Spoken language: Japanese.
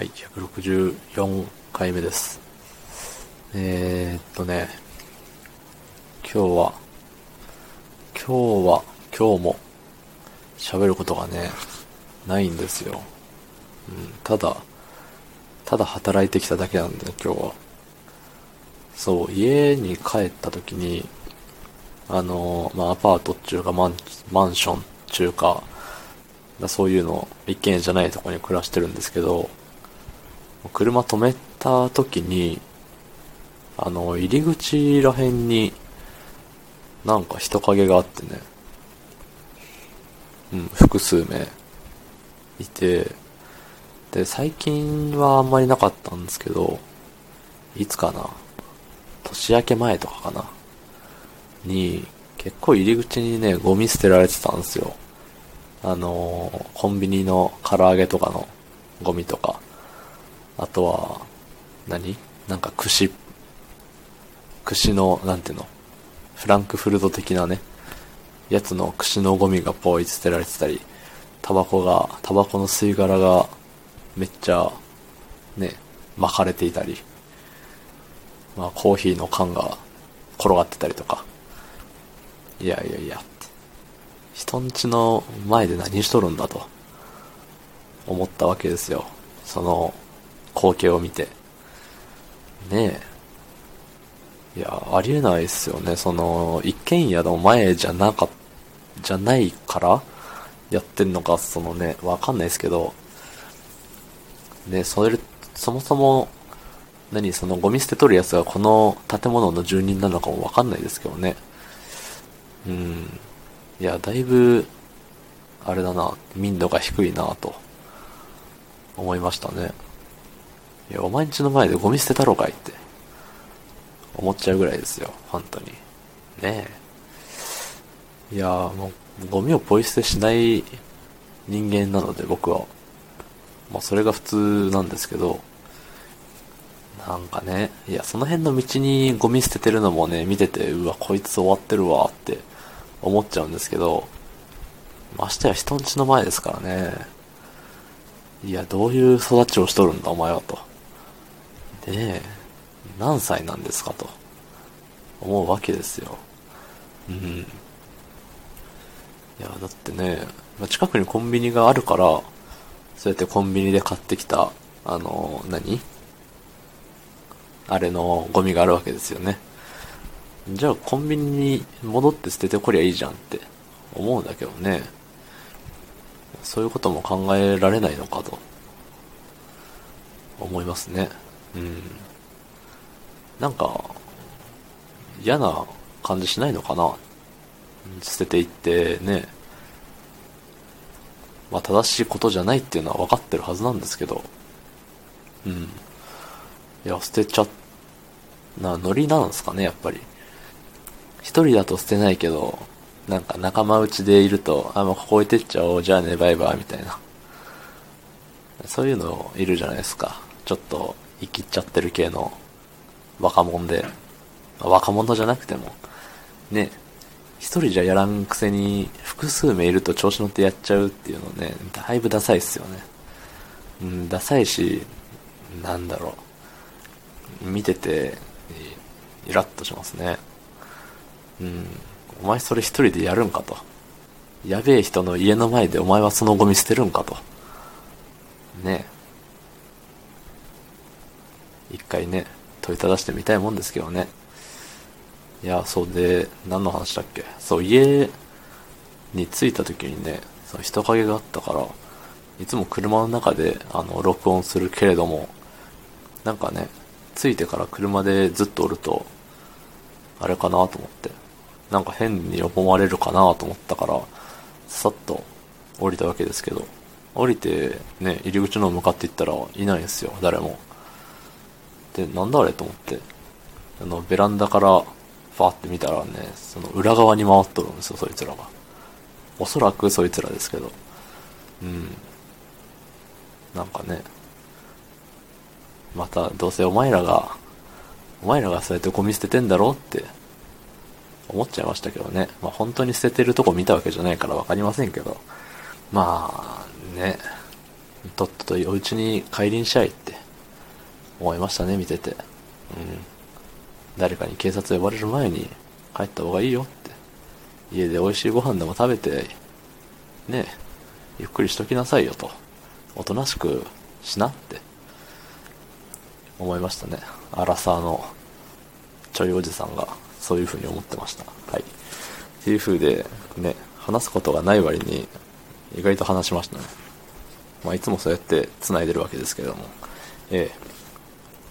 はい、164回目です。えー、っとね、今日は、今日は、今日も、喋ることがね、ないんですよ。うん、ただ、ただ働いてきただけなんで、ね今日は。そう、家に帰った時に、あの、まあ、アパートっていうかマン、マンションっていうか、そういうの、一軒家じゃないとこに暮らしてるんですけど、車止めた時に、あの、入り口ら辺に、なんか人影があってね、うん、複数名いて、で、最近はあんまりなかったんですけど、いつかな年明け前とかかなに、結構入り口にね、ゴミ捨てられてたんですよ。あのーコンビニの唐揚げとかのゴミとか、あとは、何？なんか串、串の、なんていうの？フランクフルト的なね、やつの串のゴミがポイ捨てられてたり、タバコが、タバコの吸い殻がめっちゃ、ね、巻かれていたり、まあコーヒーの缶が転がってたりとか、いやいやいや、人ん家の前で何しとるんだと思ったわけですよ。その光景を見て。ねえ。いや、ありえないですよね。その、一軒家の前じゃなか、じゃないからやってんのか、そのね、わかんないですけど、ね、それ、そもそも、何、そのゴミ捨て取るやつがこの建物の住人なのかもわかんないですけどね。うん。いや、だいぶ、あれだな、民度が低いなと、思いましたね。いや、お前んちの前でゴミ捨てたろかいって、思っちゃうぐらいですよ、本当に。ねえ。いや、もう、ゴミをポイ捨てしない人間なので、僕は。まあ、それが普通なんですけど、なんかね、いや、その辺の道にゴミ捨ててるのもね、見てて、うわ、こいつ終わってるわって思っちゃうんですけど、ましてや人んちの前ですからね。いや、どういう育ちをしとるんだ、お前はと。で何歳なんですかと、思うわけですよ。うん。いや、だってね、ま近くにコンビニがあるから、そうやってコンビニで買ってきた、あの、何？あれのゴミがあるわけですよね。じゃあコンビニに戻って捨ててこりゃいいじゃんって思うんだけどね。そういうことも考えられないのかと思いますね。うん。なんか、嫌な感じしないのかな？捨てていってね。まあ正しいことじゃないっていうのは分かってるはずなんですけど。うん。いや、捨てちゃ、な、ノリなんですかね、やっぱり。一人だと捨てないけど、なんか仲間内でいると、あ、もうここ置いてっちゃおう、じゃあね、バイバイ、みたいな。そういうのいるじゃないですか。ちょっと、生きっちゃってる系の若者で。若者じゃなくても、ね、一人じゃやらんくせに、複数名いると調子乗ってやっちゃうっていうのね、だいぶダサいっすよね。うん、ダサいし、なんだろう。見てて、イラッとしますね。うん。お前それ一人でやるんかと。やべえ人の家の前でお前はそのゴミ捨てるんかと。ねえ。一回ね、問いただしてみたいもんですけどね。いや、そうで、何の話だっけ？そう、家に着いた時にね、その人影があったから、いつも車の中で、あの、録音するけれども、なんかね、着いてから車でずっとおると、あれかなと思って、なんか変に思われるかなと思ったから、さっと降りたわけですけど、降りてね、入り口の方向かって行ったらいないんですよ、誰も。で、なんだあれと思って、あの、ベランダから、ファーって見たらね、その裏側に回っとるんですよ、そいつらが。おそらくそいつらですけど。うん。なんかね、また、どうせお前らが、お前らがそうやってゴミ捨ててんだろうって、思っちゃいましたけどね。まあ本当に捨ててるとこ見たわけじゃないからわかりませんけど。まあ、ね。とっととお家に帰りにしゃいって思いましたね、見てて。うん。誰かに警察呼ばれる前に帰った方がいいよって。家で美味しいご飯でも食べて、ねゆっくりしときなさいよと。おとなしくしなって思いましたね。アラサーのちょいおじさんがそういう風に思ってました。はい。っていう風で、ね、話すことがない割に意外と話しましたね。まあ、いつもそうやって繋いでるわけですけれども。えー、